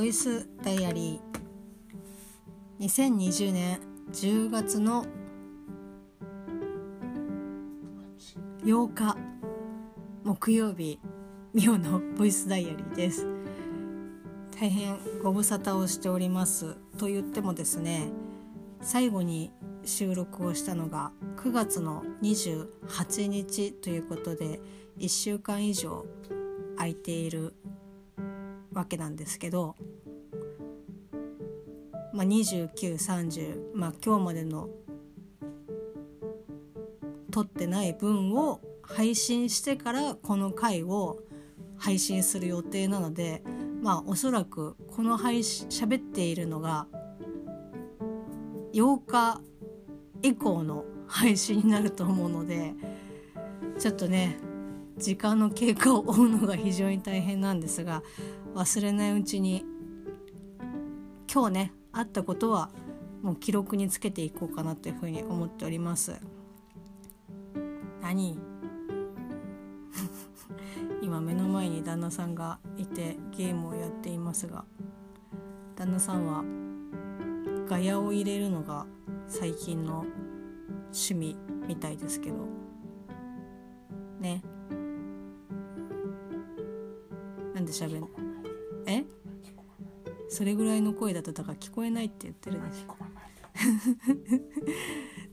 ボイスダイアリー。2020年10月の8日木曜日ミオのボイスダイアリーです。大変ご無沙汰をしております。と言ってもですね最後に収録をしたのが9月の28日ということで1週間以上空いているわけなんですけど、まあ、2930、まあ、今日までの撮ってない分を配信してからこの回を配信する予定なのでまあおそらくこの配信喋っているのが8日以降の配信になると思うのでちょっとね時間の経過を追うのが非常に大変なんですが忘れないうちに今日ねあったことはもう記録につけていこうかなというふうに思っております。何？今目の前に旦那さんがいてゲームをやっていますが旦那さんはガヤを入れるのが最近の趣味みたいですけど。ね。なんで喋んの？え？それぐらいの声だとだから聞こえないって言ってるでしょ。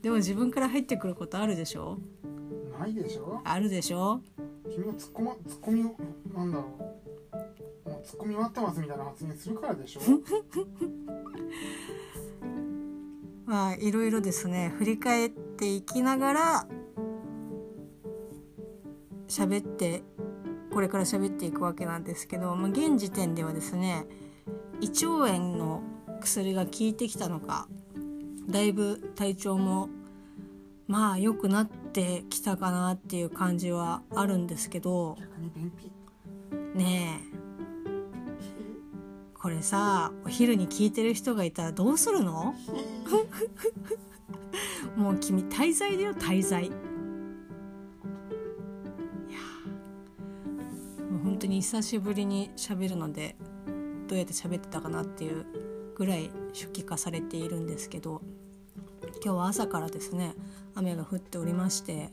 でも自分から入ってくることあるでしょ？ないでしょ。あるでしょ？君のツッコまツッコミをなんだろう。もうツッコミ待ってますみたいな発言するからでしょ。まあいろいろですね。振り返っていきながら喋ってこれから喋っていくわけなんですけど、まあ、現時点ではですね胃腸炎の薬が効いてきたのかだいぶ体調もまあ良くなってきたかなっていう感じはあるんですけどねえ。これさお昼に聞いてる人がいたらどうするの？もう君滞在だよ滞在。いやもう本当に久しぶりに喋るのでどうやって喋ってたかなっていうぐらい初期化されているんですけど今日は朝からですね雨が降っておりまして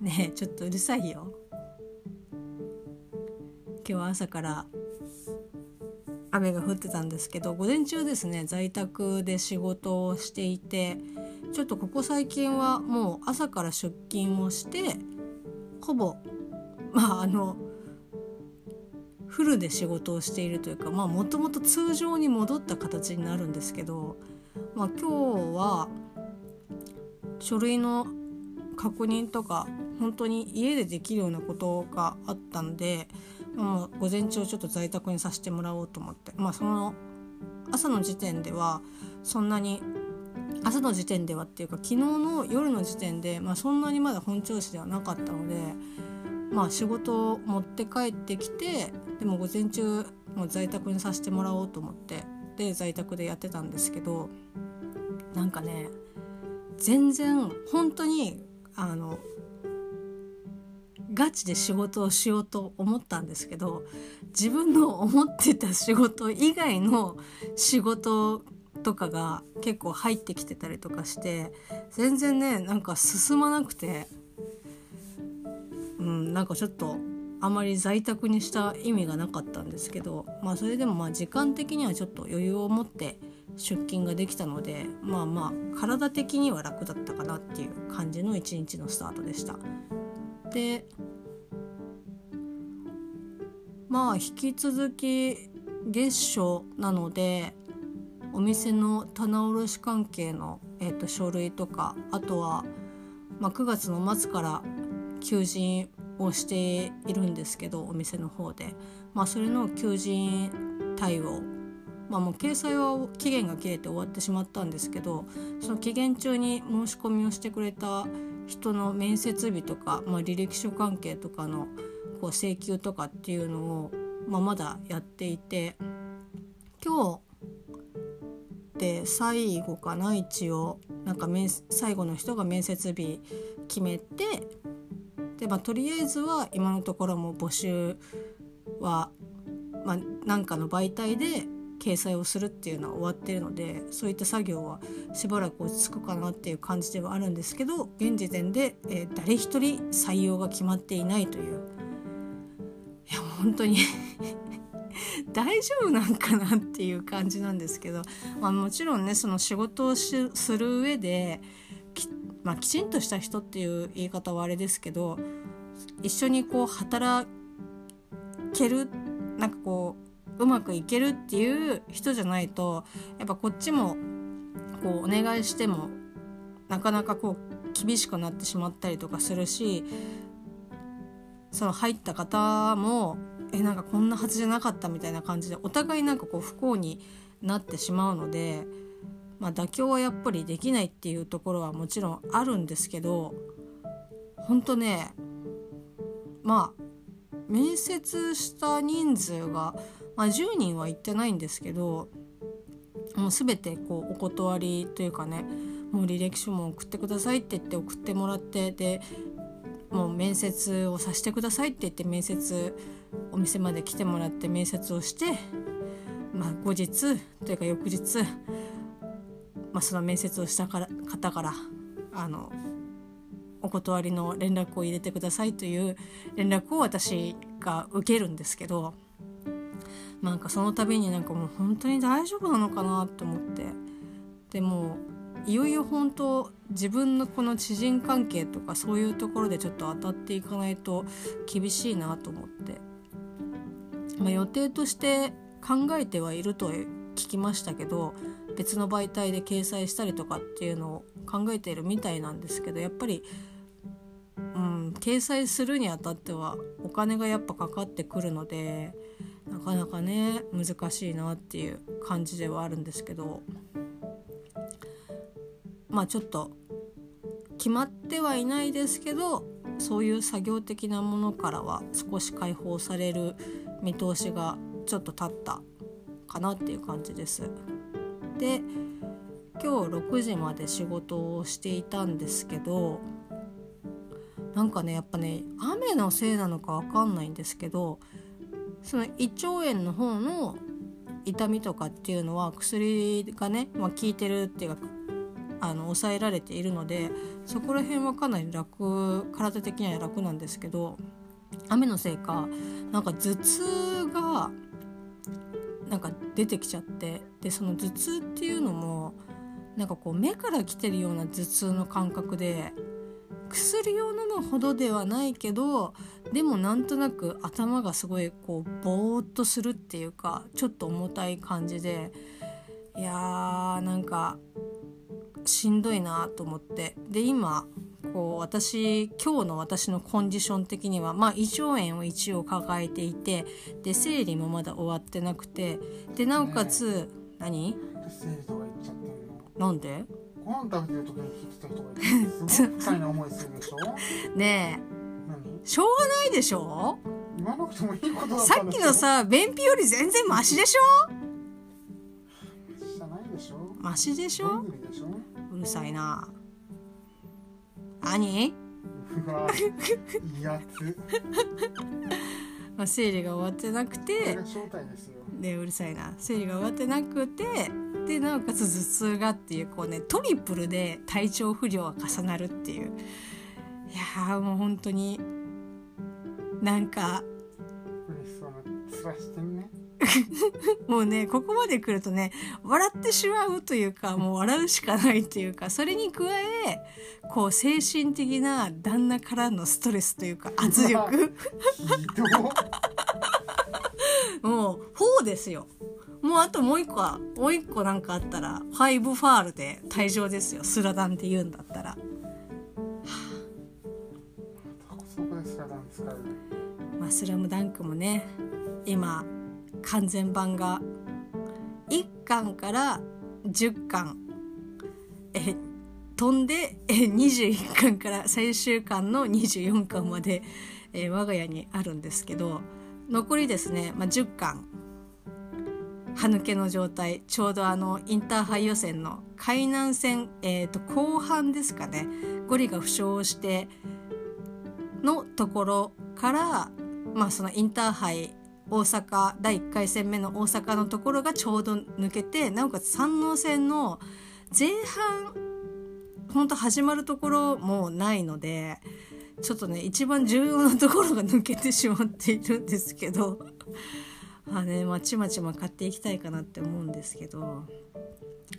ねえちょっとうるさいよ。今日は朝から雨が降ってたんですけど午前中ですね在宅で仕事をしていてちょっとここ最近はもう朝から出勤をしてほぼまああのフルで仕事をしているというかまあもともと通常に戻った形になるんですけど、まあ、今日は書類の確認とか本当に家でできるようなことがあったのでもう午前中ちょっと在宅にさせてもらおうと思ってまあその朝の時点ではそんなに朝の時点ではっていうか昨日の夜の時点で、まあ、そんなにまだ本調子ではなかったのでまあ仕事を持って帰ってきてでも午前中もう在宅にさせてもらおうと思ってで在宅でやってたんですけどなんかね全然本当にあのガチで仕事をしようと思ったんですけど自分の思ってた仕事以外の仕事とかが結構入ってきてたりとかして全然ねなんか進まなくてうんなんかちょっとあまり在宅にした意味がなかったんですけどまあそれでもまあ時間的にはちょっと余裕を持って出勤ができたのでまあまあ体的には楽だったかなっていう感じの一日のスタートでした。でまあ引き続き月初なのでお店の棚卸関係の、えー、と書類とかあとは、まあ、9月の末から求人をしているんですけどお店の方で、まあ、それの求人対応。まあもう掲載は期限が切れて終わってしまったんですけどその期限中に申し込みをしてくれた人の面接日とか、まあ、履歴書関係とかのこう請求とかっていうのを、まあ、まだやっていて今日で最後かな一応。なんか面最後の人が面接日決めてで、まあ、とりあえずは今のところも募集はまあ、なんかの媒体で掲載をするっていうのは終わってるのでそういった作業はしばらく落ち着くかなっていう感じではあるんですけど現時点で、えー、誰一人採用が決まっていないという。いや本当に 大丈夫なんかなっていう感じなんですけど、まあ、もちろんねその仕事をする上でき,、まあ、きちんとした人っていう言い方はあれですけど一緒にこう働けるなんかこううまくいけるっていう人じゃないとやっぱこっちもこうお願いしてもなかなかこう厳しくなってしまったりとかするしその入った方もえなんかこんなはずじゃなかったみたいな感じでお互いなんかこう不幸になってしまうので、まあ、妥協はやっぱりできないっていうところはもちろんあるんですけど本当ねまあ面接した人数が、まあ、10人は行ってないんですけどもう全てこうお断りというかねもう履歴書も送ってくださいって言って送ってもらってでもう面接をさせてくださいって言って面接お店まで来てもらって面接をして、まあ、後日というか翌日、まあ、その面接をしたから方からあのお断りの連絡を入れてくださいという連絡を私が受けるんですけどなんかその度になんかもう本当に大丈夫なのかなと思って。でもいよいよ本当自分のこの知人関係とかそういうところでちょっと当たっていかないと厳しいなと思って、まあ、予定として考えてはいると聞きましたけど別の媒体で掲載したりとかっていうのを考えているみたいなんですけどやっぱりうん、掲載するにあたってはお金がやっぱかかってくるのでなかなかね難しいなっていう感じではあるんですけどまあちょっと決まってはいないですけどそういう作業的なものからは少し解放される見通しがちょっと立ったかなっていう感じです。で今日6時まで仕事をしていたんですけどなんかねやっぱね雨のせいなのかわかんないんですけどその胃腸炎の方の痛みとかっていうのは薬がね、まあ、効いてるっていうかあの抑えられているのでそこら辺はかなり楽体的には楽なんですけど雨のせいかなんか頭痛がなんか出てきちゃってでその頭痛っていうのもなんかこう目から来てるような頭痛の感覚で薬用なのほどではないけどでもなんとなく頭がすごいこうぼーっとするっていうかちょっと重たい感じでいやーなんかしんどいなと思って。で今こう私今日の私のコンディション的にはまあ胃腸炎を一応抱えていてで生理もまだ終わってなくてでなおかつ、何？なんで？ご飯食べてる時に聞いてた人がいてすごな思いするでしょ？ねえ。しょうがないでしょ？言わなくてもいいことださっきのさ便秘より全然マシでしょ？じゃないでしょ？マシでしょ？でしょ？うるさいな何うわいいやつまあ、生理が終わってなくこれてが正体ですよ。でうるさいな。生理が終わってなくてでなおかつ頭痛がっていうこうねトリプルで体調不良が重なるっていう。いやーもう本当になんか嬉しそうな面してんねもうねここまで来るとね笑ってしまうというかもう笑うしかないというかそれに加えこう精神的な旦那からのストレスというか圧力。もう4ですよ。もうあともう一個はもう一個なんかあったら5ファールで退場ですよ。スラダンって言うんだったら。まあ、スラムダンクもね今完全版が1巻から10巻。え飛んでえ21巻から最終巻の24巻まで、え我が家にあるんですけど残りですね、まあ、10巻。歯抜けの状態。ちょうどあのインターハイ予選の海南戦、えー、と後半ですかね。ゴリが負傷してのところから、まあ、そのインターハイ大阪第1回戦目の大阪のところがちょうど抜けてなおかつ山王線の前半本当始まるところもないのでちょっとね一番重要なところが抜けてしまっているんですけど あねまちまちま買っていきたいかなって思うんですけど。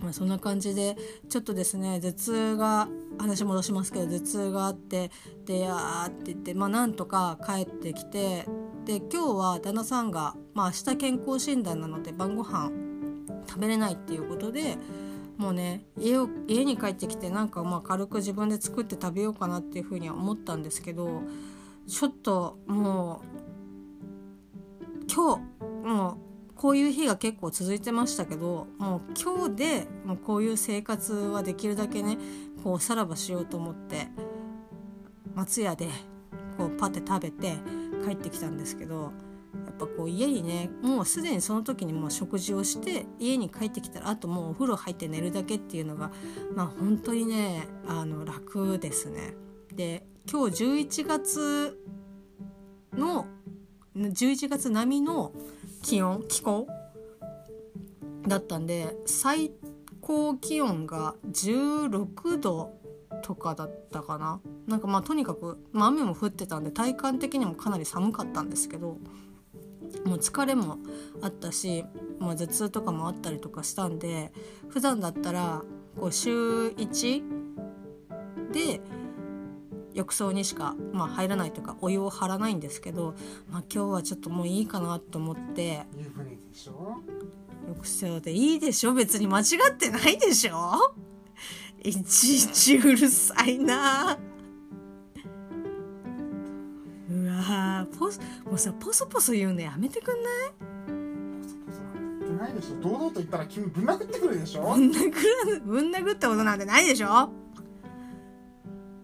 まあ、そんな感じでちょっとですね頭痛が話戻しますけど頭痛があってであーって言ってまあなんとか帰ってきてで今日は旦那さんが、まあ、明日健康診断なので晩ご飯食べれないっていうことでもうね家を家に帰ってきてなんかまあ軽く自分で作って食べようかなっていうふうには思ったんですけどちょっともう今日もうこういう日が結構続いてましたけどもう今日でもうこういう生活はできるだけねこうさらばしようと思って松屋でこうパッて食べて帰ってきたんですけどやっぱこう家にねもうすでにその時にもう食事をして家に帰ってきたらあともうお風呂入って寝るだけっていうのがまあ本当にねあの楽ですね。で今日11月の11月並みの気温気候だったんで最高気温が16度とかだったかな。なんかまあとにかく、まあ、雨も降ってたんで体感的にもかなり寒かったんですけどもう疲れもあったしもう頭痛とかもあったりとかしたんで普段だったらこう週1で浴槽にしか、まあ、入らないというかお湯を張らないんですけど、まあ、今日はちょっともういいかなと思って湯船でしょ？浴槽でいいでしょ？別に間違ってないでしょ？いちいちうるさいな。うわーポスもうさポソポソ言うのやめてくんない？ないでしょ。堂々と言ったら君ぶん殴ってくるでしょ。ぶん殴らぶん殴ったことなんてないでしょ。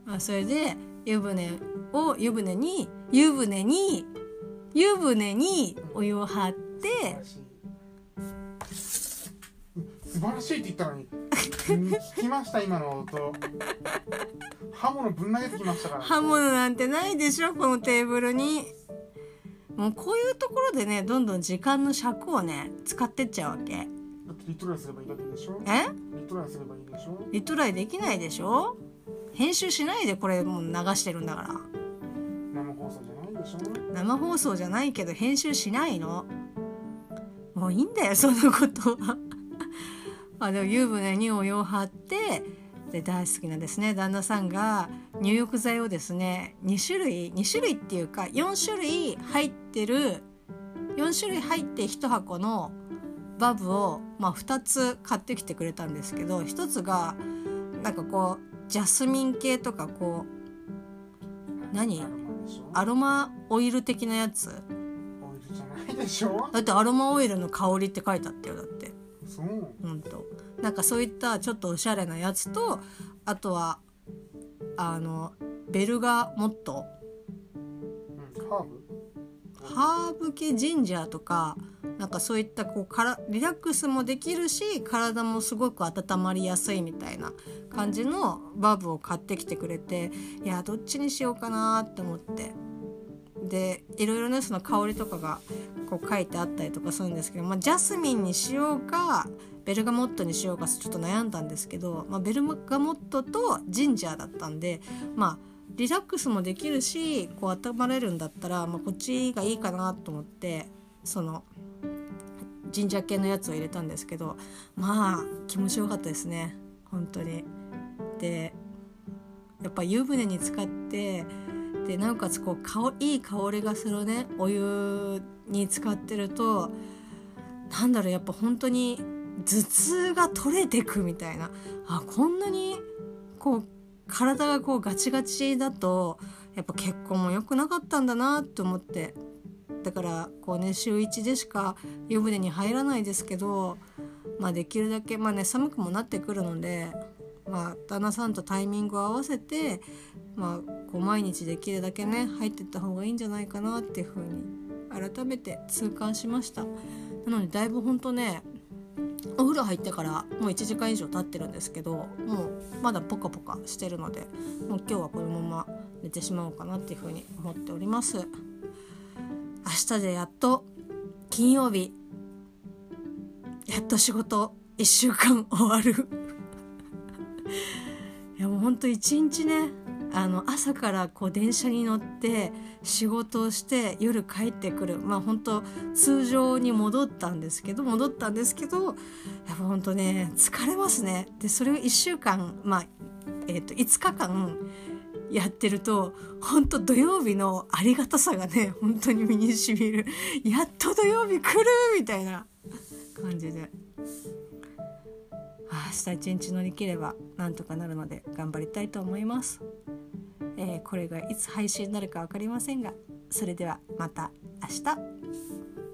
まあそれで湯船を湯船に湯船に湯船にお湯を張って素晴らしいって言ったのに。うん聞きました今の音。刃物ぶん投げてきましたから。刃物なんてないでしょこのテーブルに。もうこういうところでねどんどん時間の尺をね使ってっちゃうわけ。だってリトライすればいいだけでしょ？え？リトライすればいいでしょ？リトライできないでしょ？編集しないでこれもう流してるんだから。生放送じゃないでしょ？生放送じゃないけど編集しないの。もういいんだよそのことはあでも湯船にお湯を張ってで大好きなですね。旦那さんが入浴剤をですね2種類2種類っていうか4種類入ってる4種類入って1箱のバブを、まあ、2つ買ってきてくれたんですけど1つがなんかこうジャスミン系とかこう何？アロマオイル的なやつ。だってアロマオイルの香りって書いてあったよだってそう。ほんとなんかそういったちょっとおしゃれなやつとあとはあのベルガモット。うんハーブ？ハーブ系ジンジャーとかなんかそういったこうからリラックスもできるし体もすごく温まりやすいみたいな感じのバブを買ってきてくれていやどっちにしようかなって思って。でいろいろねその香りとかがこう書いてあったりとかするんですけど、まあ、ジャスミンにしようかベルガモットにしようかちょっと悩んだんですけど、まあ、ベルガモットとジンジャーだったんでまあリラックスもできるしこう温まれるんだったら、まあ、こっちがいいかなと思ってそのジンジャー系のやつを入れたんですけどまあ気持ちよかったですね本当に。でやっぱ湯船に浸かってでなおかつこう香いい香りがするねお湯に浸かってるとなんだろうやっぱ本当に頭痛が取れてくみたいな。あこんなにこう体がこうガチガチだとやっぱ結婚も良くなかったんだなって思って。だからこうね週1でしか湯船に入らないですけどまあできるだけまあね寒くもなってくるのでまあ旦那さんとタイミングを合わせてまあこう毎日できるだけね入ってった方がいいんじゃないかなっていうふうに改めて痛感しました。なのでだいぶほんとねお風呂入ってからもう1時間以上経ってるんですけどもうまだポカポカしてるのでもう今日はこのまま寝てしまおうかなっていうふうに思っております。明日でやっと金曜日やっと仕事1週間終わる。いやもうほんと一日ねあの朝からこう電車に乗って仕事をして夜帰ってくる。まあ本当通常に戻ったんですけど戻ったんですけどやっぱ本当ね疲れますね。でそれを1週間まあえー、と5日間やってると本当土曜日のありがたさがね本当に身にしみる。やっと土曜日来るみたいな感じで。明日一日乗り切ればなんとかなるので頑張りたいと思います、えー、これがいつ配信になるか分かりませんがそれではまた明日。